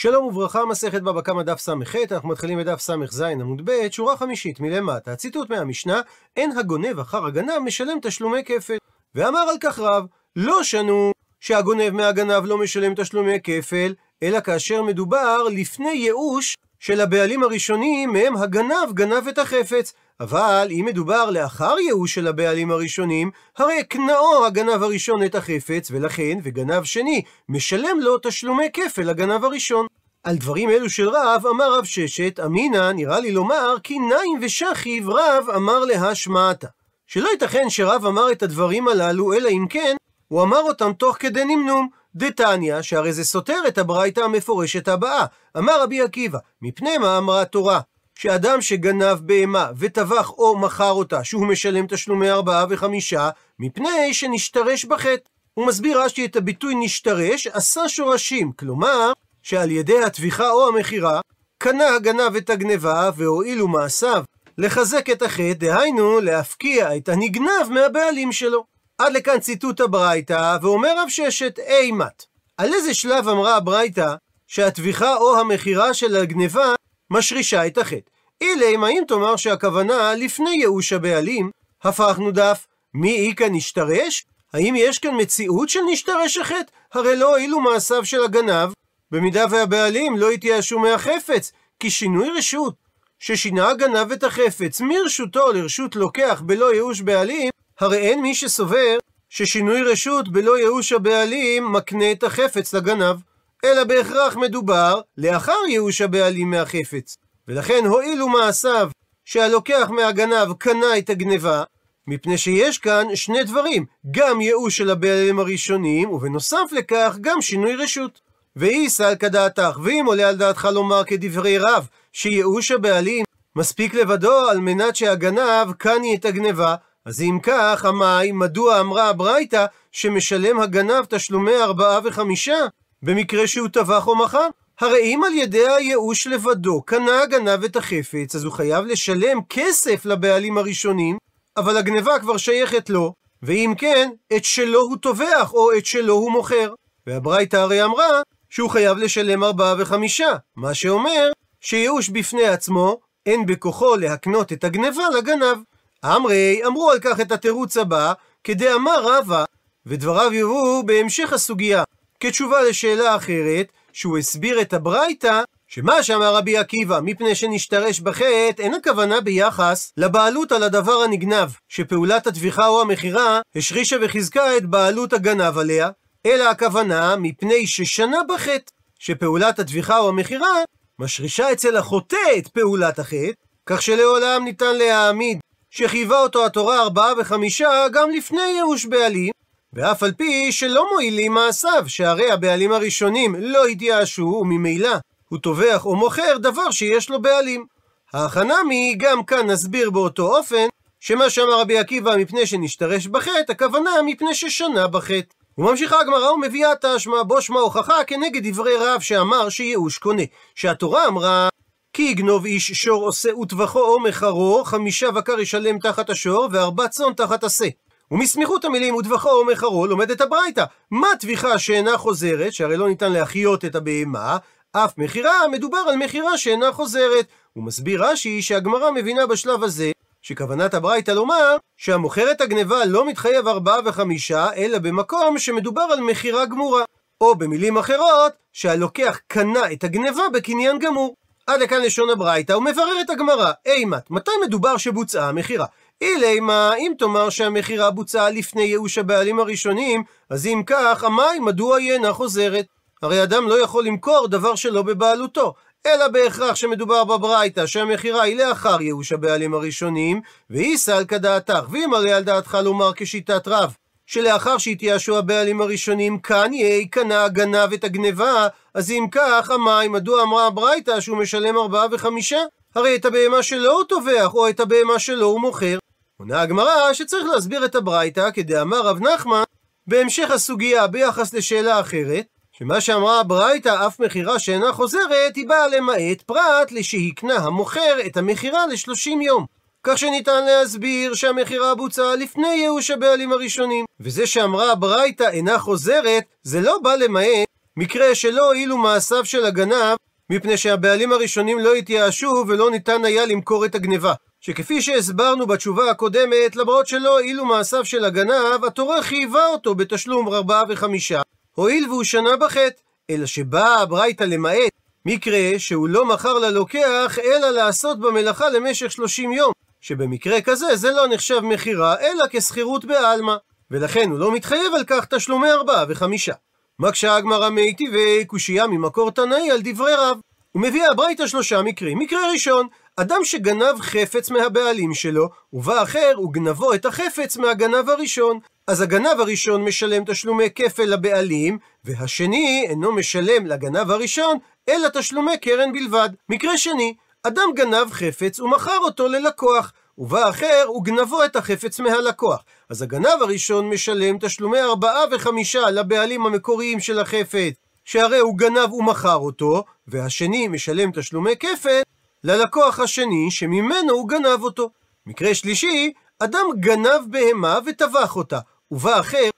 שלום וברכה, מסכת בבא קמא דף ס"ח, אנחנו מתחילים בדף ס"ז עמוד ב', שורה חמישית מלמטה. הציטוט מהמשנה, אין הגונב אחר הגנב משלם תשלומי כפל. ואמר על כך רב, לא שנו שהגונב מהגנב לא משלם תשלומי כפל, אלא כאשר מדובר לפני ייאוש של הבעלים הראשונים, מהם הגנב גנב את החפץ. אבל אם מדובר לאחר ייאוש של הבעלים הראשונים, הרי קנאו הגנב הראשון את החפץ, ולכן, וגנב שני, משלם לו תשלומי כפל לגנב הראשון. על דברים אלו של רב, אמר רב ששת, אמינא, נראה לי לומר, כי נעים ושכיב רב אמר להשמעתה. שלא ייתכן שרב אמר את הדברים הללו, אלא אם כן, הוא אמר אותם תוך כדי נמנום. דתניא, שהרי זה סותר את הברייתא המפורשת הבאה. אמר רבי עקיבא, מפני מה אמרה התורה? שאדם שגנב בהמה וטבח או מכר אותה, שהוא משלם תשלומי ארבעה וחמישה, מפני שנשתרש בחטא. הוא מסביר רש"י את הביטוי נשתרש, עשה שורשים, כלומר, שעל ידי הטביחה או המכירה, קנה הגנב את הגנבה, והואילו מעשיו לחזק את החטא, דהיינו, להפקיע את הנגנב מהבעלים שלו. עד לכאן ציטוט הברייתא, ואומר רב ששת אימת. על איזה שלב אמרה הברייתא שהטביחה או המכירה של הגנבה משרישה את החטא? אילם, האם תאמר שהכוונה לפני ייאוש הבעלים, הפכנו דף, מי איכא נשתרש? האם יש כאן מציאות של נשתרש החטא? הרי לא הועילו מעשיו של הגנב, במידה והבעלים לא התייאשו מהחפץ, כי שינוי רשות, ששינה הגנב את החפץ מרשותו לרשות לוקח בלא ייאוש בעלים, הרי אין מי שסובר ששינוי רשות בלא ייאוש הבעלים מקנה את החפץ לגנב, אלא בהכרח מדובר לאחר ייאוש הבעלים מהחפץ. ולכן הועילו מעשיו שהלוקח מהגנב קנה את הגנבה, מפני שיש כאן שני דברים, גם ייאוש של הבעלים הראשונים, ובנוסף לכך גם שינוי רשות. ואי סל כדעתך, ואם עולה על דעתך לומר כדברי רב, שייאוש הבעלים מספיק לבדו על מנת שהגנב קני את הגנבה, אז אם כך, המאי, מדוע אמרה הברייתא שמשלם הגנב תשלומי ארבעה וחמישה, במקרה שהוא טבח או מכר? הרי אם על ידי הייאוש לבדו קנה הגנב את החפץ, אז הוא חייב לשלם כסף לבעלים הראשונים, אבל הגנבה כבר שייכת לו, ואם כן, את שלו הוא טובח, או את שלו הוא מוכר. והברייתא הרי אמרה שהוא חייב לשלם ארבעה וחמישה, מה שאומר שייאוש בפני עצמו, אין בכוחו להקנות את הגנבה לגנב. אמרי, אמרו על כך את התירוץ הבא, כדאמר רבא, ודבריו יובאו בהמשך הסוגיה, כתשובה לשאלה אחרת, שהוא הסביר את הברייתא, שמה שאמר רבי עקיבא, מפני שנשתרש בחטא, אין הכוונה ביחס לבעלות על הדבר הנגנב, שפעולת הטביחה או המכירה השרישה וחיזקה את בעלות הגנב עליה, אלא הכוונה מפני ששנה בחטא, שפעולת הטביחה או המכירה משרישה אצל החוטא את פעולת החטא, כך שלעולם ניתן להעמיד שחייבה אותו התורה ארבעה וחמישה גם לפני ייאוש בעלים, ואף על פי שלא מועילים מעשיו, שהרי הבעלים הראשונים לא התייאשו, וממילא הוא טובח או מוכר דבר שיש לו בעלים. ההכנמי, גם כאן נסביר באותו אופן, שמה שאמר רבי עקיבא מפני שנשתרש בחטא, הכוונה מפני ששנה בחטא. וממשיכה הגמרא ומביאה את האשמה, בו שמע הוכחה כנגד דברי רב שאמר שייאוש קונה. שהתורה אמרה כי יגנוב איש שור עושה וטבחו או מחרו, חמישה בקר ישלם תחת השור, וארבע צאן תחת השה. ומסמיכות המילים וטבחו או מחרו לומדת הברייתא. מה טביחה שאינה חוזרת, שהרי לא ניתן להחיות את הבהמה, אף מכירה, מדובר על מכירה שאינה חוזרת. הוא מסביר רש"י שהגמרא מבינה בשלב הזה שכוונת הברייתא לומר שהמוכר את הגניבה לא מתחייב ארבעה וחמישה, אלא במקום שמדובר על מכירה גמורה. או במילים אחרות, שהלוקח קנה את הגניבה בקניין גמור. עד לכאן לשון הברייתא, ומבררת הגמרא, אימת, מתי מדובר שבוצעה המכירה? אילי מה, אם תאמר שהמכירה בוצעה לפני ייאוש הבעלים הראשונים, אז אם כך, המאי, מדוע היא אינה חוזרת? הרי אדם לא יכול למכור דבר שלא בבעלותו, אלא בהכרח שמדובר בברייתא שהמכירה היא לאחר ייאוש הבעלים הראשונים, והיא סל כדעתך, ואם הרי על דעתך לומר כשיטת רב, שלאחר שהתייאשו הבעלים הראשונים, כאן יהי קנה הגנב את הגנבה, אז אם כך, המים, מדוע אמרה הברייתא שהוא משלם ארבעה וחמישה? הרי את הבהמה שלו הוא טובח, או את הבהמה שלו הוא מוכר. עונה הגמרא שצריך להסביר את הברייתא, כדאמר רב נחמן, בהמשך הסוגיה ביחס לשאלה אחרת, שמה שאמרה הברייתא, אף מכירה שאינה חוזרת, היא באה למעט פרט לשהקנה המוכר את המכירה לשלושים יום. כך שניתן להסביר שהמכירה בוצעה לפני ייאוש הבעלים הראשונים. וזה שאמרה הברייתא אינה חוזרת, זה לא בא למעט מקרה שלא הועילו מעשיו של הגנב, מפני שהבעלים הראשונים לא התייאשו ולא ניתן היה למכור את הגניבה. שכפי שהסברנו בתשובה הקודמת, למרות שלא הועילו מעשיו של הגנב, התורה חייבה אותו בתשלום ארבעה וחמישה, הואיל והוא שנה בחטא. אלא שבאה הברייתא למעט מקרה שהוא לא מכר ללוקח, אלא לעשות במלאכה למשך שלושים יום. שבמקרה כזה זה לא נחשב מכירה, אלא כשכירות בעלמא. ולכן הוא לא מתחייב על כך תשלומי ארבעה וחמישה. מקשה הגמרא טבעי קושייה ממקור תנאי על דברי רב. הוא מביא הברייתא שלושה מקרים. מקרה ראשון, אדם שגנב חפץ מהבעלים שלו, ובא אחר וגנבו את החפץ מהגנב הראשון. אז הגנב הראשון משלם תשלומי כפל לבעלים, והשני אינו משלם לגנב הראשון, אלא תשלומי קרן בלבד. מקרה שני, אדם גנב חפץ ומכר אותו ללקוח. ובא אחר וגנבו את החפץ מהלקוח. אז הגנב הראשון משלם תשלומי ארבעה וחמישה לבעלים המקוריים של החפץ, שהרי הוא גנב ומכר אותו, והשני משלם תשלומי כפל ללקוח השני שממנו הוא גנב אותו. מקרה שלישי, אדם גנב בהמה וטבח אותה, ובא אחר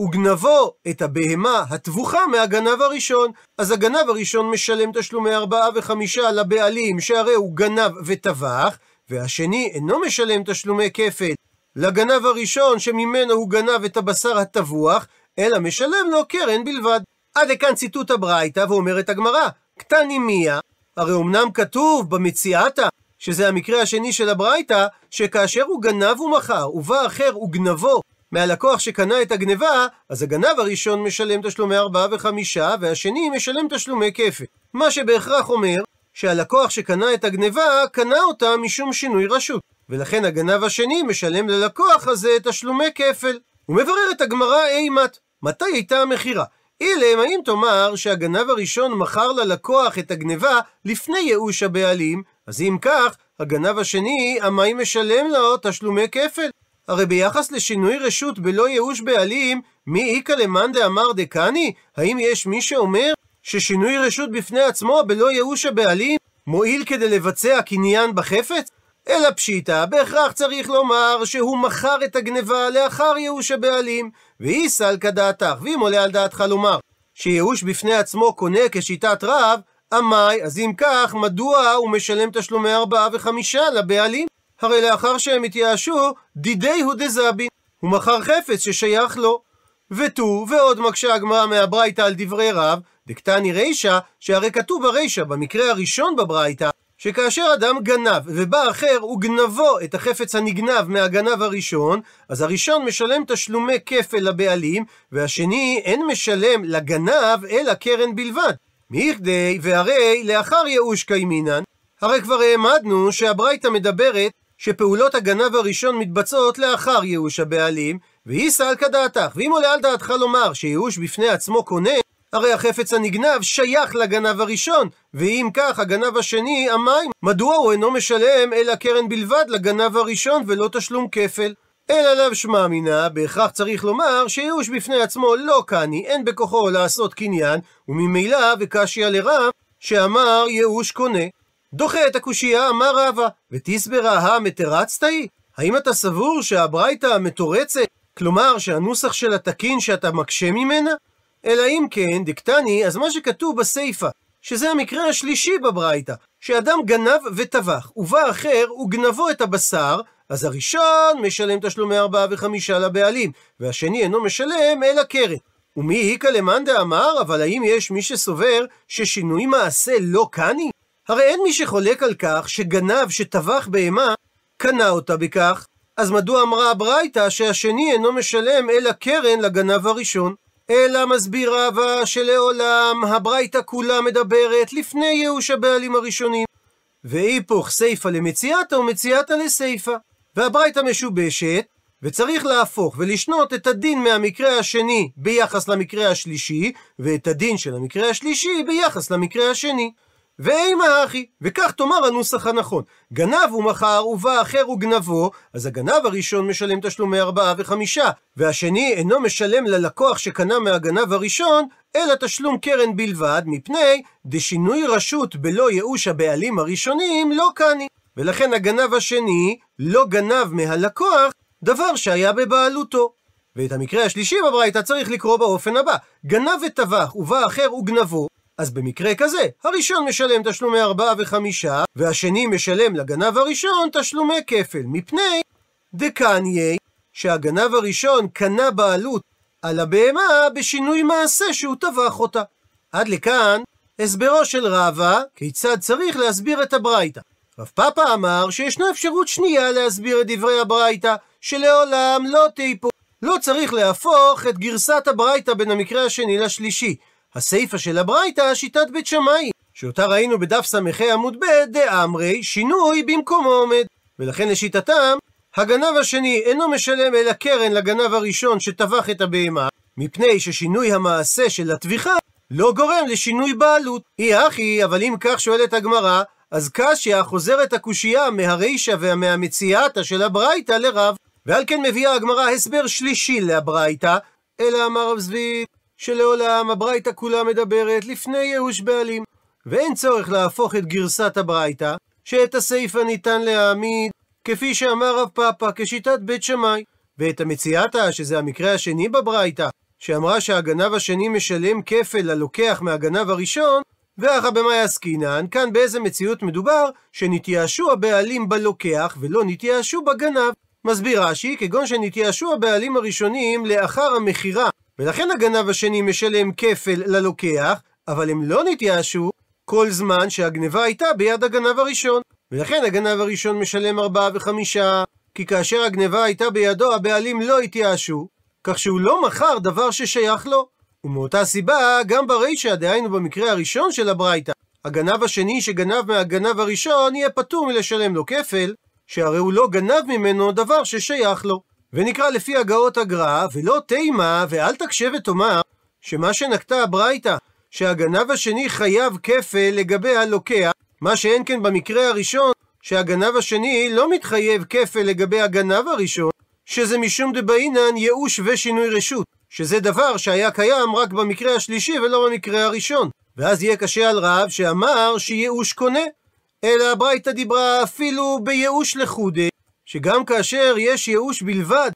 וגנבו את הבהמה הטבוחה מהגנב הראשון. אז הגנב הראשון משלם תשלומי ארבעה וחמישה לבעלים, שהרי הוא גנב וטבח, והשני אינו משלם תשלומי כפל לגנב הראשון שממנו הוא גנב את הבשר הטבוח, אלא משלם לו קרן בלבד. עד לכאן ציטוט הברייתא, ואומרת הגמרא, קטני מיה, הרי אמנם כתוב במציאתה, שזה המקרה השני של הברייתא, שכאשר הוא גנב ומכר, ובא אחר וגנבו מהלקוח שקנה את הגניבה, אז הגנב הראשון משלם תשלומי ארבעה וחמישה, והשני משלם תשלומי כפל. מה שבהכרח אומר שהלקוח שקנה את הגניבה, קנה אותה משום שינוי רשות. ולכן הגנב השני משלם ללקוח הזה תשלומי כפל. ומבררת הגמרא אימת, מתי הייתה המכירה? אילם, האם תאמר שהגנב הראשון מכר ללקוח את הגניבה לפני ייאוש הבעלים, אז אם כך, הגנב השני, עמי משלם לו תשלומי כפל. הרי ביחס לשינוי רשות בלא ייאוש בעלים, מי איכא למאן דאמר דקני? האם יש מי שאומר ששינוי רשות בפני עצמו בלא ייאוש הבעלים מועיל כדי לבצע קניין בחפץ? אלא פשיטא, בהכרח צריך לומר שהוא מכר את הגניבה לאחר ייאוש הבעלים, ואי סלקא דעתך, ואם עולה על דעתך לומר שייאוש בפני עצמו קונה כשיטת רב, עמי, אז אם כך, מדוע הוא משלם תשלומי ארבעה וחמישה לבעלים? הרי לאחר שהם התייאשו, דידי הוא דזבין. הוא מכר חפץ ששייך לו. ותו, ועוד מקשה הגמרא מהברייתא על דברי רב, דקתני רישא, שהרי כתוב ברישא, במקרה הראשון בברייתא, שכאשר אדם גנב ובא אחר וגנבו את החפץ הנגנב מהגנב הראשון, אז הראשון משלם תשלומי כפל לבעלים, והשני אין משלם לגנב אלא קרן בלבד. מכדי והרי לאחר ייאוש קיימינן, הרי כבר העמדנו שהברייתא מדברת שפעולות הגנב הראשון מתבצעות לאחר ייאוש הבעלים, והיא סלקא דעתך, ואם עולה על דעתך לומר שייאוש בפני עצמו קונה, הרי החפץ הנגנב שייך לגנב הראשון, ואם כך הגנב השני, המים, מדוע הוא אינו משלם אלא קרן בלבד לגנב הראשון ולא תשלום כפל? אלא לאו שמע מינה, בהכרח צריך לומר שייאוש בפני עצמו לא קני, אין בכוחו לעשות קניין, וממילא וקשיא לרב, שאמר ייאוש קונה. דוחה את הקושייה, אמר רבא, ותסברה המתרצת היא? האם אתה סבור שהברייתא המתורצת, כלומר שהנוסח של התקין שאתה מקשה ממנה? אלא אם כן, דקטני, אז מה שכתוב בסיפא, שזה המקרה השלישי בברייתא, שאדם גנב וטבח, ובא אחר וגנבו את הבשר, אז הראשון משלם תשלומי ארבעה וחמישה לבעלים, והשני אינו משלם אלא קרן. ומי איכא למאן דאמר, אבל האם יש מי שסובר ששינוי מעשה לא קני? הרי אין מי שחולק על כך שגנב שטבח בהמה, קנה אותה בכך, אז מדוע אמרה הברייתא שהשני אינו משלם אלא קרן לגנב הראשון? אלא מסביר רבא שלעולם הברייתא כולה מדברת לפני ייאוש הבעלים הראשונים. והיפוך סיפא למציאתא ומציאתא לסיפא. והברייתא משובשת, וצריך להפוך ולשנות את הדין מהמקרה השני ביחס למקרה השלישי, ואת הדין של המקרה השלישי ביחס למקרה השני. ואימה אחי, וכך תאמר הנוסח הנכון. גנב הוא מכר ובא אחר וגנבו, אז הגנב הראשון משלם תשלומי ארבעה וחמישה, והשני אינו משלם ללקוח שקנה מהגנב הראשון, אלא תשלום קרן בלבד, מפני דשינוי רשות בלא ייאוש הבעלים הראשונים לא קני. ולכן הגנב השני לא גנב מהלקוח דבר שהיה בבעלותו. ואת המקרה השלישי בברייתא צריך לקרוא באופן הבא: גנב וטבח ובא אחר וגנבו. אז במקרה כזה, הראשון משלם תשלומי ארבעה וחמישה, והשני משלם לגנב הראשון תשלומי כפל, מפני דקניה, שהגנב הראשון קנה בעלות על הבהמה בשינוי מעשה שהוא טבח אותה. עד לכאן הסברו של רבא כיצד צריך להסביר את הברייתא. רב פאפא אמר שישנה אפשרות שנייה להסביר את דברי הברייתא, שלעולם לא תיפו. לא צריך להפוך את גרסת הברייתא בין המקרה השני לשלישי. הסיפא של הברייתא שיטת בית שמאי, שאותה ראינו בדף ס"ה עמוד ב' דאמרי, שינוי במקומו עומד. ולכן לשיטתם, הגנב השני אינו משלם אלא קרן לגנב הראשון שטבח את הבהמה, מפני ששינוי המעשה של הטביחה לא גורם לשינוי בעלות. אי אחי, אבל אם כך שואלת הגמרא, אז קשיא חוזרת הקושייה מהרישא ומהמציאתא של הברייתא לרב. ועל כן מביאה הגמרא הסבר שלישי לברייתא, אלא אמר רב זביד, שלעולם הברייתא כולה מדברת לפני ייאוש בעלים. ואין צורך להפוך את גרסת הברייתא, שאת הסיפא ניתן להעמיד, כפי שאמר רב פאפא, כשיטת בית שמאי. ואת המציאתא, שזה המקרה השני בברייתא, שאמרה שהגנב השני משלם כפל ללוקח מהגנב הראשון, ואחא במאי עסקינן, כאן באיזה מציאות מדובר, שנתייאשו הבעלים בלוקח ולא נתייאשו בגנב. מסביר רש"י, כגון שנתייאשו הבעלים הראשונים לאחר המכירה, ולכן הגנב השני משלם כפל ללוקח, אבל הם לא נתייאשו כל זמן שהגנבה הייתה ביד הגנב הראשון. ולכן הגנב הראשון משלם ארבעה וחמישה, כי כאשר הגנבה הייתה בידו, הבעלים לא התייאשו, כך שהוא לא מכר דבר ששייך לו. ומאותה סיבה, גם ברישא, דהיינו במקרה הראשון של הברייתא, הגנב השני שגנב מהגנב הראשון יהיה פטור מלשלם לו כפל, שהרי הוא לא גנב ממנו דבר ששייך לו. ונקרא לפי הגאות הגר"א, ולא תימה, ואל תקשה ותאמר, שמה שנקטה הברייתא, שהגנב השני חייב כפל לגבי הלוקח, מה שאין כן במקרה הראשון, שהגנב השני לא מתחייב כפל לגבי הגנב הראשון, שזה משום דבעינן ייאוש ושינוי רשות, שזה דבר שהיה קיים רק במקרה השלישי ולא במקרה הראשון. ואז יהיה קשה על רב שאמר שייאוש קונה. אלא הברייתא דיברה אפילו בייאוש לחודי, שגם כאשר יש ייאוש בלבד,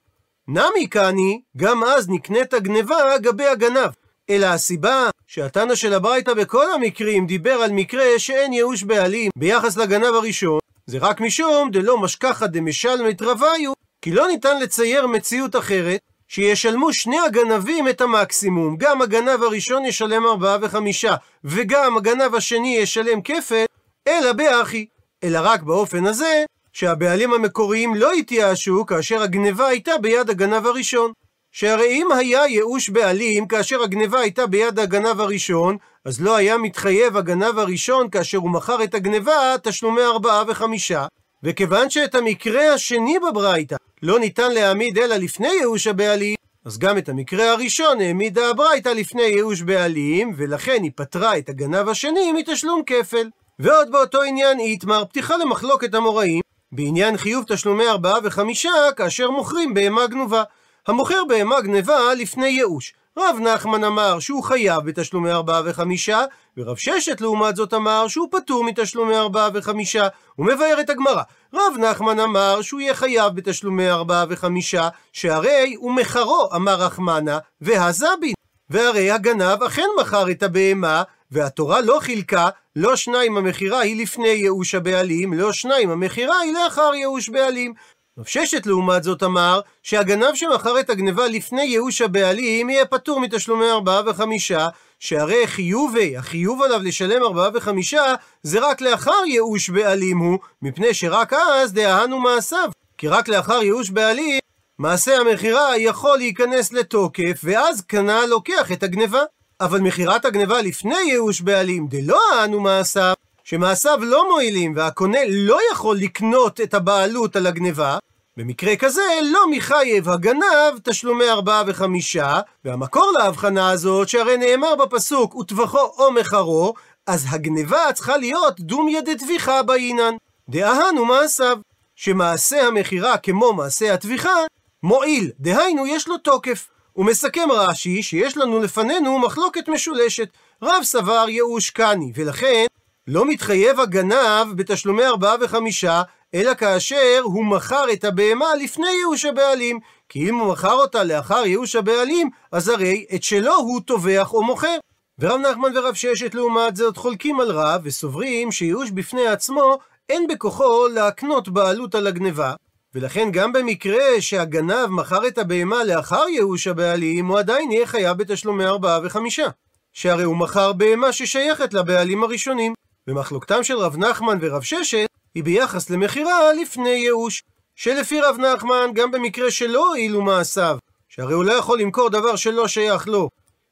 נמי קני, גם אז נקנית הגניבה גבי הגנב. אלא הסיבה שהתנא של הברייתא בכל המקרים דיבר על מקרה שאין ייאוש בעלים ביחס לגנב הראשון, זה רק משום דלא משכחא דמשלמת רוויו, כי לא ניתן לצייר מציאות אחרת, שישלמו שני הגנבים את המקסימום, גם הגנב הראשון ישלם ארבעה וחמישה, וגם הגנב השני ישלם כפל, אלא באחי. אלא רק באופן הזה, שהבעלים המקוריים לא התייאשו כאשר הגניבה הייתה ביד הגנב הראשון. שהרי אם היה ייאוש בעלים כאשר הגניבה הייתה ביד הגנב הראשון, אז לא היה מתחייב הגנב הראשון כאשר הוא מכר את הגניבה תשלומי ארבעה וחמישה. וכיוון שאת המקרה השני בברייתא לא ניתן להעמיד אלא לפני ייאוש הבעלים, אז גם את המקרה הראשון העמידה הברייתא לפני ייאוש בעלים, ולכן היא פטרה את הגנב השני מתשלום כפל. ועוד באותו עניין איתמר, פתיחה למחלוקת המוראים, בעניין חיוב תשלומי ארבעה וחמישה כאשר מוכרים בהמה גנובה. המוכר בהמה גנבה לפני ייאוש. רב נחמן אמר שהוא חייב בתשלומי ארבעה וחמישה, ורב ששת לעומת זאת אמר שהוא פטור מתשלומי ארבעה וחמישה. הוא מבאר את הגמרא. רב נחמן אמר שהוא יהיה חייב בתשלומי ארבעה וחמישה, שהרי הוא מחרו, אמר רחמנה, והזבין. והרי הגנב אכן מכר את הבהמה, והתורה לא חילקה, לא שניים המכירה היא לפני ייאוש הבעלים, לא שניים המכירה היא לאחר ייאוש בעלים. רב ששת לעומת זאת אמר שהגנב שמכר את הגנבה לפני ייאוש הבעלים יהיה פטור מתשלומי ארבעה וחמישה שהרי חיובי, החיוב עליו לשלם ארבעה וחמישה זה רק לאחר ייאוש בעלים הוא מפני שרק אז דהנו מעשיו כי רק לאחר ייאוש בעלים מעשה המכירה יכול להיכנס לתוקף ואז קנה לוקח את הגנבה אבל מכירת הגנבה לפני ייאוש בעלים דלא אנו מעשיו שמעשיו לא מועילים והקונה לא יכול לקנות את הבעלות על הגנבה, במקרה כזה לא מחייב הגנב תשלומי ארבעה וחמישה, והמקור להבחנה הזאת שהרי נאמר בפסוק וטבחו או מחרו, אז הגנבה צריכה להיות דומיה דטביחה באינן. דאהנו מעשיו, שמעשה המכירה כמו מעשה הטביחה, מועיל, דהיינו יש לו תוקף. הוא מסכם רש"י שיש לנו לפנינו מחלוקת משולשת. רב סבר ייאוש קני, ולכן לא מתחייב הגנב בתשלומי ארבעה וחמישה, אלא כאשר הוא מכר את הבהמה לפני ייאוש הבעלים. כי אם הוא מכר אותה לאחר ייאוש הבעלים, אז הרי את שלו הוא טובח או מוכר. ורב נחמן ורב ששת לעומת זאת חולקים על רב, וסוברים שייאוש בפני עצמו אין בכוחו להקנות בעלות על הגניבה, ולכן גם במקרה שהגנב מכר את הבהמה לאחר ייאוש הבעלים, הוא עדיין יהיה חייב בתשלומי ארבעה וחמישה. שהרי הוא מכר בהמה ששייכת לבעלים הראשונים. ומחלוקתם של רב נחמן ורב ששת היא ביחס למכירה לפני ייאוש. שלפי רב נחמן, גם במקרה שלא הועילו מעשיו, שהרי הוא לא יכול למכור דבר שלא שייך לו.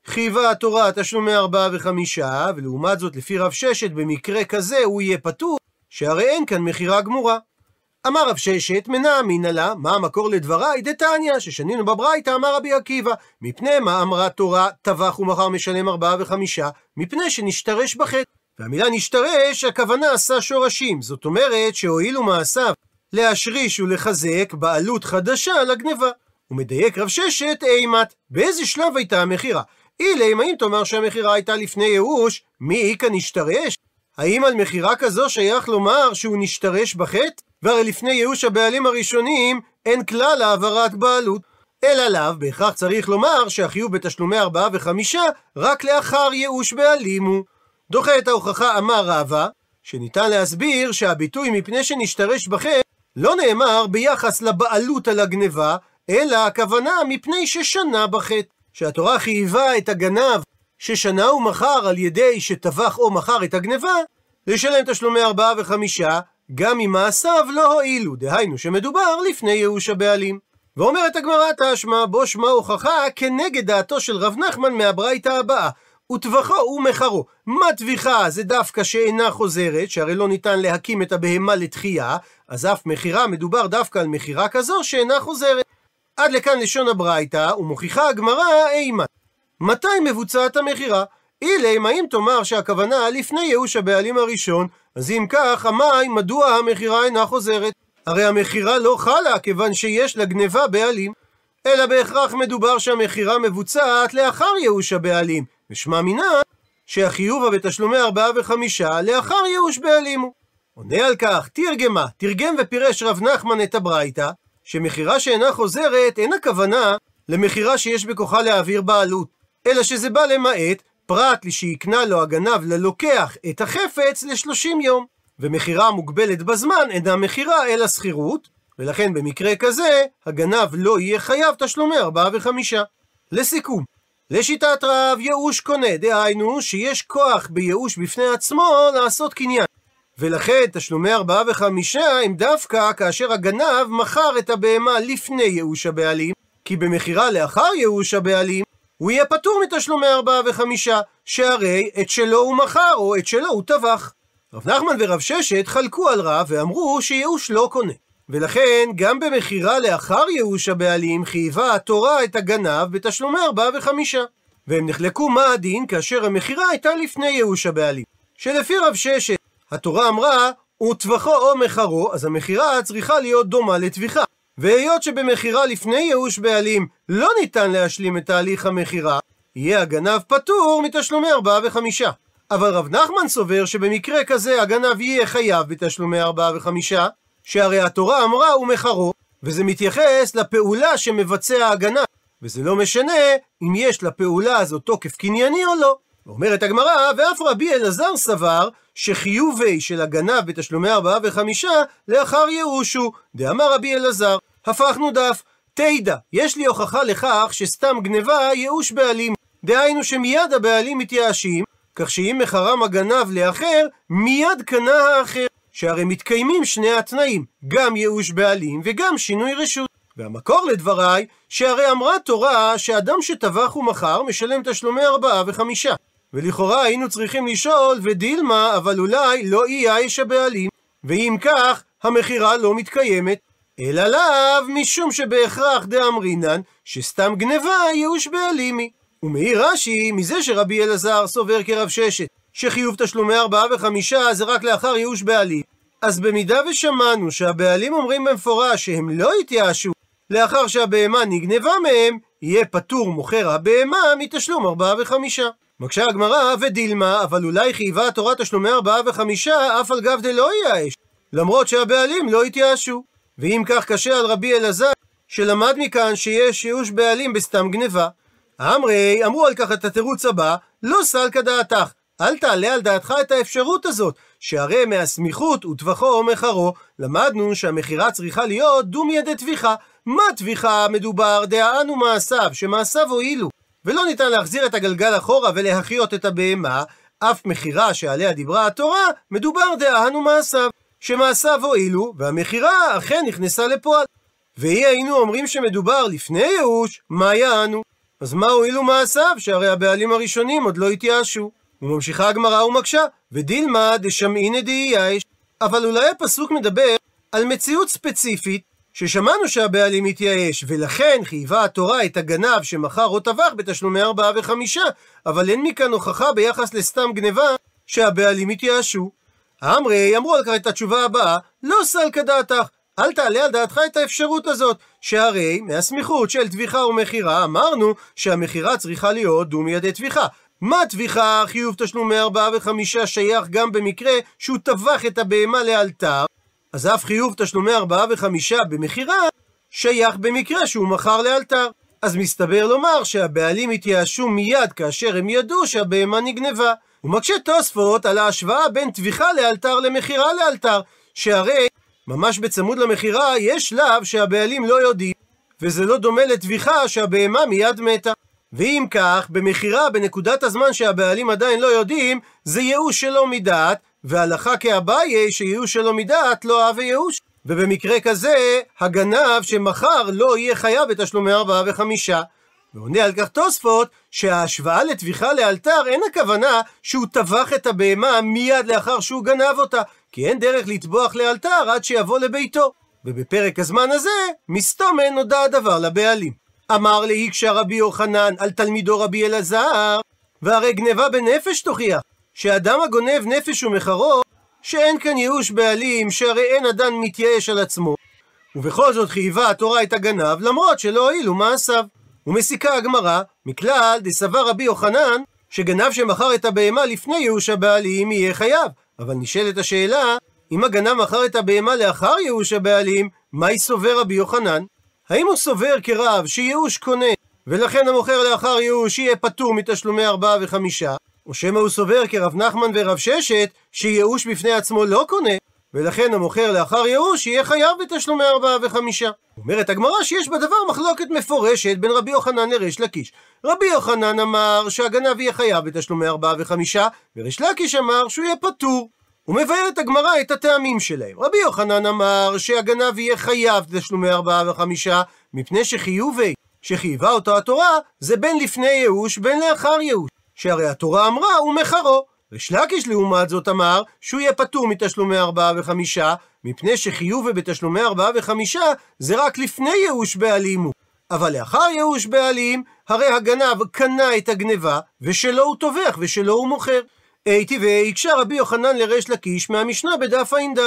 חייבה התורה תשלומי ארבעה וחמישה, ולעומת זאת לפי רב ששת במקרה כזה הוא יהיה פטור, שהרי אין כאן מכירה גמורה. אמר רב ששת, מנע אמינא לה, מה המקור לדבריי? דתניא, ששנינו בברייתא, אמר רבי עקיבא, מפני מה אמרה תורה, טבח ומחר משלם ארבעה וחמישה? מפני שנשתרש בחטא. והמילה נשתרש, הכוונה עשה שורשים, זאת אומרת שהואילו מעשיו להשריש ולחזק בעלות חדשה על הגניבה. ומדייק רב ששת אימת, באיזה שלב הייתה המכירה? אילם, האם תאמר שהמכירה הייתה לפני ייאוש, מי איכא נשתרש? האם על מכירה כזו שייך לומר שהוא נשתרש בחטא? והרי לפני ייאוש הבעלים הראשונים אין כלל העברת בעלות. אלא לאו, בהכרח צריך לומר שהחיוב בתשלומי ארבעה וחמישה רק לאחר ייאוש בעלים הוא. דוחה את ההוכחה אמר רבא, שניתן להסביר שהביטוי מפני שנשתרש בחטא לא נאמר ביחס לבעלות על הגניבה, אלא הכוונה מפני ששנה בחטא. שהתורה חייבה את הגנב ששנה ומכר על ידי שטבח או מכר את הגניבה, לשלם תשלומי ארבעה וחמישה, גם אם מעשיו לא הועילו, דהיינו שמדובר לפני ייאוש הבעלים. ואומרת הגמרא תשמע, בו שמע הוכחה כנגד דעתו של רב נחמן מהברייתא הבאה. וטבחו ומכרו. מה טביחה זה דווקא שאינה חוזרת, שהרי לא ניתן להקים את הבהמה לתחייה, אז אף מכירה מדובר דווקא על מכירה כזו שאינה חוזרת. עד לכאן לשון הברייתא, ומוכיחה הגמרא אימה. מתי מבוצעת המכירה? אילם, האם תאמר שהכוונה לפני ייאוש הבעלים הראשון, אז אם כך, המאי, מדוע המכירה אינה חוזרת? הרי המכירה לא חלה, כיוון שיש לגניבה בעלים. אלא בהכרח מדובר שהמכירה מבוצעת לאחר ייאוש הבעלים, ושמע מינה שהחיוב בתשלומי ארבעה וחמישה לאחר ייאוש בעלים הוא. עונה על כך, תרגמה, תרגם ופירש רב נחמן את הברייתא, שמכירה שאינה חוזרת אין הכוונה למכירה שיש בכוחה להעביר בעלות, אלא שזה בא למעט פרט שהקנה לו הגנב ללוקח את החפץ לשלושים יום. ומכירה מוגבלת בזמן אינה מכירה אלא שכירות, ולכן במקרה כזה, הגנב לא יהיה חייב תשלומי ארבעה וחמישה. לסיכום, לשיטת רב, ייאוש קונה, דהיינו שיש כוח בייאוש בפני עצמו לעשות קניין. ולכן תשלומי ארבעה וחמישה הם דווקא כאשר הגנב מכר את הבהמה לפני ייאוש הבעלים, כי במכירה לאחר ייאוש הבעלים, הוא יהיה פטור מתשלומי ארבעה וחמישה, שהרי את שלו הוא מכר, או את שלו הוא טבח. רב נחמן ורב ששת חלקו על רב ואמרו שייאוש לא קונה. ולכן, גם במכירה לאחר ייאוש הבעלים, חייבה התורה את הגנב בתשלומי ארבעה וחמישה. והם נחלקו מה הדין כאשר המכירה הייתה לפני ייאוש הבעלים. שלפי רב ששת, התורה אמרה, וטבחו או מכרו, אז המכירה צריכה להיות דומה לטביחה. והיות שבמכירה לפני ייאוש בעלים לא ניתן להשלים את תהליך המכירה, יהיה הגנב פטור מתשלומי ארבעה וחמישה. אבל רב נחמן סובר שבמקרה כזה הגנב יהיה חייב בתשלומי ארבעה וחמישה, שהרי התורה אמרה ומכרו, וזה מתייחס לפעולה שמבצע הגנב, וזה לא משנה אם יש לפעולה הזאת תוקף קנייני או לא. אומרת הגמרא, ואף רבי אלעזר סבר שחיובי של הגנב בתשלומי ארבעה וחמישה לאחר ייאושו, דאמר רבי אלעזר. הפכנו דף, תדע, יש לי הוכחה לכך שסתם גניבה ייאוש בעלים. דהיינו שמיד הבעלים מתייאשים, כך שאם מחרם הגנב לאחר, מיד קנה האחר. שהרי מתקיימים שני התנאים, גם ייאוש בעלים וגם שינוי רשות. והמקור לדבריי, שהרי אמרה תורה שאדם שטבח ומכר משלם תשלומי ארבעה וחמישה. ולכאורה היינו צריכים לשאול, ודילמה, אבל אולי לא אייש הבעלים. ואם כך, המכירה לא מתקיימת. אלא לאו, משום שבהכרח דאמרינן, שסתם גניבה ייאוש בעלימי. ומעיר רש"י, מזה שרבי אלעזר סובר כרב ששת, שחיוב תשלומי ארבעה וחמישה זה רק לאחר ייאוש בעלים. אז במידה ושמענו שהבעלים אומרים במפורש שהם לא יתייאשו לאחר שהבהמה נגנבה מהם, יהיה פטור מוכר הבהמה מתשלום ארבעה וחמישה. מקשה הגמרא ודילמה, אבל אולי חייבה התורה תשלומי ארבעה וחמישה אף על גב דלא ייאש. למרות שהבעלים לא התייאשו. ואם כך קשה על רבי אלעזר, שלמד מכאן שיש ייאוש בעלים בסתם גניבה. אמרי, אמרו על כך את התירוץ הבא, לא סלקא דעתך. אל תעלה על דעתך את האפשרות הזאת, שהרי מהסמיכות וטבחו מחרו, למדנו שהמכירה צריכה להיות דומיה דטביחה. מה טביחה מדובר? דאנו מעשיו, שמעשיו הועילו. ולא ניתן להחזיר את הגלגל אחורה ולהחיות את הבהמה, אף מכירה שעליה דיברה התורה, מדובר דאנו מעשיו. שמעשיו הועילו, והמכירה אכן נכנסה לפועל. ואי היינו אומרים שמדובר לפני ייאוש, מה יענו? אז מה הועילו מעשיו, שהרי הבעלים הראשונים עוד לא התייאשו? וממשיכה הגמרא ומקשה, ודילמה דשמעינא דאייש. אבל אולי הפסוק מדבר על מציאות ספציפית, ששמענו שהבעלים התייאש, ולכן חייבה התורה את הגנב שמכר או טבח בתשלומי ארבעה וחמישה, אבל אין מכאן הוכחה ביחס לסתם גניבה שהבעלים התייאשו. אמרי אמרו על כך את התשובה הבאה, לא סלקא דעתך, אל תעלה על דעתך את האפשרות הזאת, שהרי מהסמיכות של טביחה ומכירה אמרנו שהמכירה צריכה להיות דו מידי טביחה. מה טביחה חיוב תשלומי ארבעה וחמישה שייך גם במקרה שהוא טבח את הבהמה לאלתר, אז אף חיוב תשלומי ארבעה וחמישה במכירה שייך במקרה שהוא מכר לאלתר. אז מסתבר לומר שהבעלים התייאשו מיד כאשר הם ידעו שהבהמה נגנבה. הוא מקשה תוספות על ההשוואה בין טביחה לאלתר למכירה לאלתר, שהרי ממש בצמוד למכירה יש שלב שהבעלים לא יודעים, וזה לא דומה לטביחה שהבהמה מיד מתה. ואם כך, במכירה, בנקודת הזמן שהבעלים עדיין לא יודעים, זה ייאוש שלא מדעת, והלכה כאביי שייאוש שלא מדעת לא אהב ייאוש. ובמקרה כזה, הגנב שמכר לא יהיה חייב בתשלומי ארבעה וחמישה. ועונה על כך תוספות, שההשוואה לטביחה לאלתר אין הכוונה שהוא טבח את הבהמה מיד לאחר שהוא גנב אותה, כי אין דרך לטבוח לאלתר עד שיבוא לביתו. ובפרק הזמן הזה, מסתומן נודע הדבר לבעלים. אמר להיקשה רבי יוחנן על תלמידו רבי אלעזר, והרי גניבה בנפש תוכיח, שאדם הגונב נפש ומחרו, שאין כאן ייאוש בעלים, שהרי אין אדם מתייאש על עצמו. ובכל זאת חייבה התורה את הגנב, למרות שלא הועילו מעשיו. ומסיקה הגמרא, מכלל דסבר רבי יוחנן, שגנב שמכר את הבהמה לפני ייאוש הבעלים יהיה חייב. אבל נשאלת השאלה, אם הגנב מכר את הבהמה לאחר ייאוש הבעלים, מהי סובר רבי יוחנן? האם הוא סובר כרב שייאוש קונה, ולכן המוכר לאחר ייאוש יהיה פטור מתשלומי ארבעה וחמישה? או שמא הוא סובר כרב נחמן ורב ששת, שייאוש בפני עצמו לא קונה, ולכן המוכר לאחר ייאוש יהיה חייב בתשלומי ארבעה וחמישה. אומרת הגמרא שיש בדבר מחלוקת מפורשת בין רבי יוחנן לריש לקיש. רבי יוחנן אמר שהגנב יהיה חייב בתשלומי ארבעה וחמישה, וריש לקיש אמר שהוא יהיה פטור. הוא מבאר את הגמרא את הטעמים שלהם. רבי יוחנן אמר שהגנב יהיה חייב תשלומי ארבעה וחמישה, מפני שחיובי, שחייבה אותו התורה, זה בין לפני ייאוש בין לאחר ייאוש. שהרי התורה אמרה, ומחרו. ריש לקיש לעומת זאת אמר שהוא יהיה פטור מתשלומי ארבעה וחמישה, מפני שחיובי בתשלומי ארבעה וחמישה זה רק לפני ייאוש בעלים הוא. אבל לאחר ייאוש בעלים, הרי הגנב קנה את הגניבה, ושלא הוא טובח ושלא הוא מוכר. הייתי והקשה רבי יוחנן לריש לקיש מהמשנה בדף ע"ד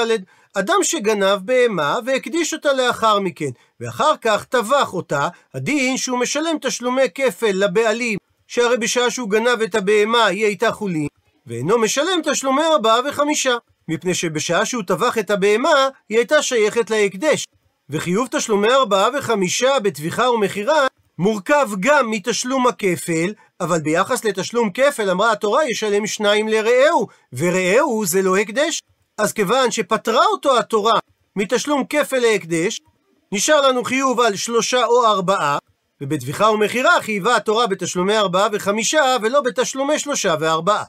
אדם שגנב בהמה והקדיש אותה לאחר מכן, ואחר כך טבח אותה, הדין שהוא משלם תשלומי כפל לבעלים, שהרי בשעה שהוא גנב את הבהמה היא הייתה חולין, ואינו משלם תשלומי ארבעה וחמישה, מפני שבשעה שהוא טבח את הבהמה, היא הייתה שייכת להקדש. וחיוב תשלומי ארבעה וחמישה בטביחה ומכירה מורכב גם מתשלום הכפל, אבל ביחס לתשלום כפל אמרה התורה ישלם שניים לרעהו, ורעהו זה לא הקדש. אז כיוון שפטרה אותו התורה מתשלום כפל להקדש, נשאר לנו חיוב על שלושה או ארבעה, ובטביחה ומכירה חייבה התורה בתשלומי ארבעה וחמישה, ולא בתשלומי שלושה וארבעה.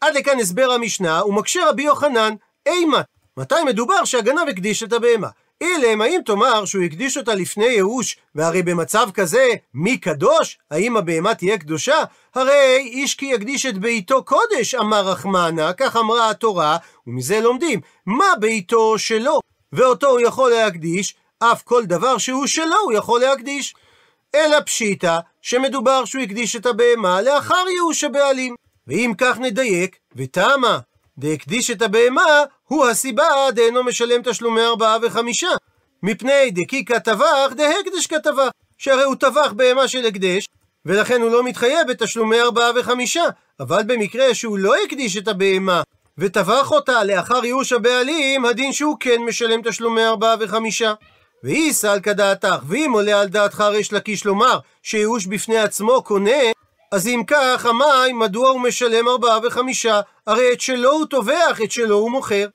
עד לכאן הסבר המשנה, ומקשה רבי יוחנן, אימה, מתי מדובר שהגנב הקדיש את הבהמה? אילם, האם תאמר שהוא הקדיש אותה לפני ייאוש, והרי במצב כזה, מי קדוש? האם הבהמה תהיה קדושה? הרי איש כי יקדיש את ביתו קודש, אמר רחמנה, כך אמרה התורה, ומזה לומדים, מה ביתו שלו? ואותו הוא יכול להקדיש, אף כל דבר שהוא שלו הוא יכול להקדיש. אלא פשיטא, שמדובר שהוא הקדיש את הבהמה לאחר ייאוש הבעלים. ואם כך נדייק, ותמה, דהקדיש את הבהמה, הוא הסיבה דאינו משלם תשלומי ארבעה וחמישה. מפני דקי כתבך דהקדש כתבך, שהרי הוא טבח בהמה של הקדש, ולכן הוא לא מתחייב בתשלומי ארבעה וחמישה. אבל במקרה שהוא לא הקדיש את הבהמה, וטבח אותה לאחר ייאוש הבעלים, הדין שהוא כן משלם תשלומי ארבעה וחמישה. ואי סלקא דעתך, ואם עולה על דעתך ריש לקיש לומר שייאוש בפני עצמו קונה, אז אם כך, המים, מדוע הוא משלם ארבעה וחמישה? הרי את שלו הוא טובח, את שלו הוא מוכר.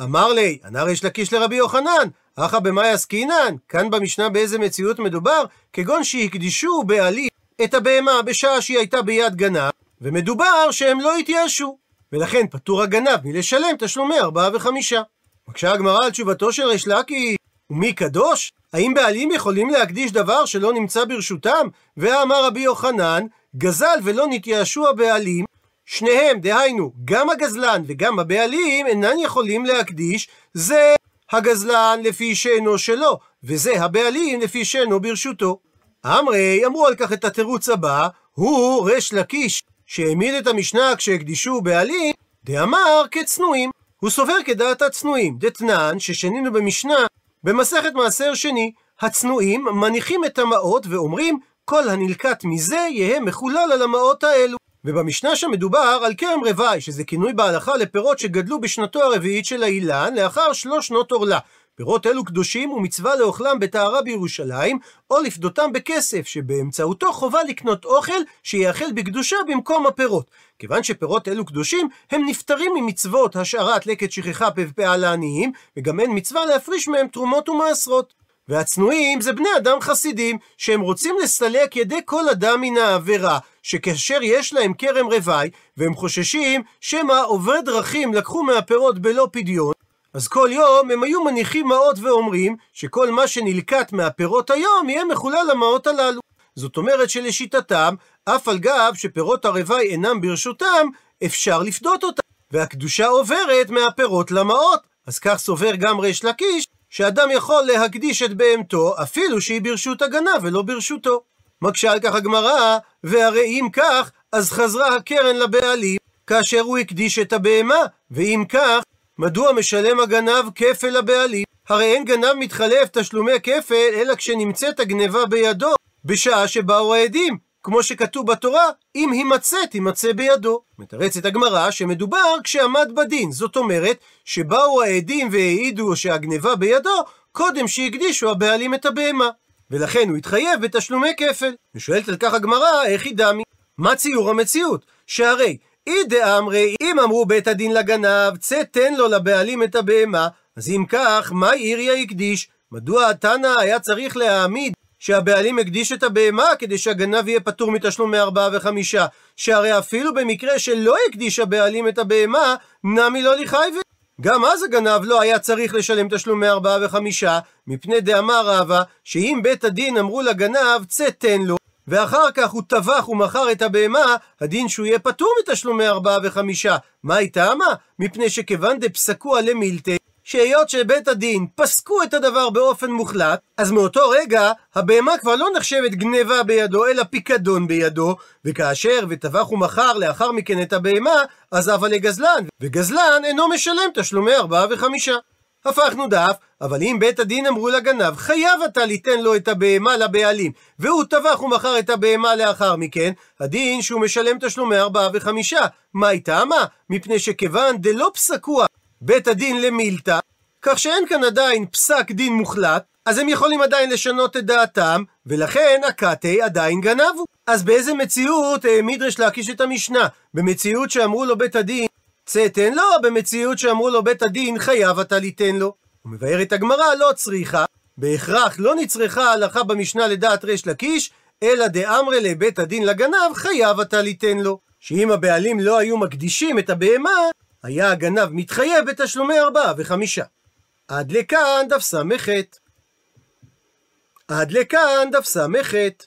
אמר לי, ענה ריש לקיש לרבי יוחנן, אחא במאי עסקינן? כאן במשנה באיזה מציאות מדובר? כגון שהקדישו בעלים את הבהמה בשעה שהיא הייתה ביד גנב, ומדובר שהם לא התייאשו. ולכן פטור הגנב מלשלם תשלומי ארבעה וחמישה. מקשה הגמרא על תשובתו של ריש לקיש, ומי קדוש? האם בעלים יכולים להקדיש דבר שלא נמצא ברשותם? ואמר רבי יוחנן, גזל ולא נתייאשו הבעלים, שניהם, דהיינו, גם הגזלן וגם הבעלים, אינן יכולים להקדיש, זה הגזלן לפי שאינו שלו, וזה הבעלים לפי שאינו ברשותו. אמרי, אמרו על כך את התירוץ הבא, הוא ריש לקיש, שהעמיד את המשנה כשהקדישו בעלים, דאמר כצנועים. הוא סובר כדעת הצנועים, דתנן, ששנינו במשנה, במסכת מעשר שני, הצנועים מניחים את המעות ואומרים, כל הנלקט מזה יהא מחולל על המעות האלו. ובמשנה שמדובר על כרם רוואי, שזה כינוי בהלכה לפירות שגדלו בשנתו הרביעית של האילן, לאחר שלוש שנות עורלה. פירות אלו קדושים ומצווה לאוכלם בטהרה בירושלים, או לפדותם בכסף, שבאמצעותו חובה לקנות אוכל שיאכל בקדושה במקום הפירות. כיוון שפירות אלו קדושים, הם נפטרים ממצוות השארת לקט שכחה ופה לעניים, וגם אין מצווה להפריש מהם תרומות ומעשרות. והצנועים זה בני אדם חסידים, שהם רוצים לסלק ידי כל אדם מן העבירה, שכאשר יש להם כרם רוואי, והם חוששים שמא עוברי דרכים לקחו מהפירות בלא פדיון, אז כל יום הם היו מניחים מעות ואומרים שכל מה שנלקט מהפירות היום יהיה מחולל למעות הללו. זאת אומרת שלשיטתם, אף על גב שפירות הרוואי אינם ברשותם, אפשר לפדות אותם, והקדושה עוברת מהפירות למעות. אז כך סובר גם ריש לקיש, שאדם יכול להקדיש את בהמתו, אפילו שהיא ברשות הגנב ולא ברשותו. מקשה על כך הגמרא, והרי אם כך, אז חזרה הקרן לבעלים, כאשר הוא הקדיש את הבהמה, ואם כך, מדוע משלם הגנב כפל לבעלים? הרי אין גנב מתחלף תשלומי כפל, אלא כשנמצאת הגנבה בידו, בשעה שבאו העדים, כמו שכתוב בתורה, אם הימצא תימצא בידו. מתרצת הגמרא שמדובר כשעמד בדין, זאת אומרת שבאו העדים והעידו שהגנבה בידו, קודם שהקדישו הבעלים את הבהמה. ולכן הוא התחייב בתשלומי כפל. ושואלת על כך הגמרא, איך היא דמי? מה ציור המציאות? שהרי אי דאמרי, אם אמרו בית הדין לגנב, צא תן לו לבעלים את הבהמה, אז אם כך, מה עיריה הקדיש? מדוע התנא היה צריך להעמיד שהבעלים הקדיש את הבהמה כדי שהגנב יהיה פטור מתשלומי ארבעה וחמישה, שהרי אפילו במקרה שלא הקדיש הבעלים את הבהמה, נמי לא לחייבי. גם אז הגנב לא היה צריך לשלם תשלומי ארבעה וחמישה, מפני דאמר רבא, שאם בית הדין אמרו לגנב, צא תן לו, ואחר כך הוא טבח ומכר את הבהמה, הדין שהוא יהיה פטור מתשלומי ארבעה וחמישה. מה היא טעמה? מפני שכיוון דפסקו למילטי, שהיות שבית הדין פסקו את הדבר באופן מוחלט, אז מאותו רגע הבהמה כבר לא נחשבת גניבה בידו, אלא פיקדון בידו, וכאשר וטבח ומכר לאחר מכן את הבהמה, אז אבה לגזלן, וגזלן אינו משלם תשלומי ארבעה וחמישה. הפכנו דף, אבל אם בית הדין אמרו לגנב, חייב אתה ליתן לו את הבהמה לבעלים, והוא טבח ומכר את הבהמה לאחר מכן, הדין שהוא משלם תשלומי ארבעה וחמישה. מה היא טעמה? מפני שכיוון דלא פסקוה בית הדין למילתא, כך שאין כאן עדיין פסק דין מוחלט, אז הם יכולים עדיין לשנות את דעתם, ולכן הקאטי עדיין גנבו. אז באיזה מציאות העמיד ריש להקיש את המשנה? במציאות שאמרו לו בית הדין, צא תן לו, במציאות שאמרו לו בית הדין, חייב אתה ליתן לו. ומבארת הגמרא, לא צריכה, בהכרח לא נצרכה ההלכה במשנה לדעת ריש לקיש, אלא דאמרי לבית הדין לגנב, חייב אתה ליתן לו. שאם הבעלים לא היו מקדישים את הבהמה, היה הגנב מתחייב בתשלומי ארבעה וחמישה. עד לכאן דף ס"ח. עד לכאן דף ס"ח.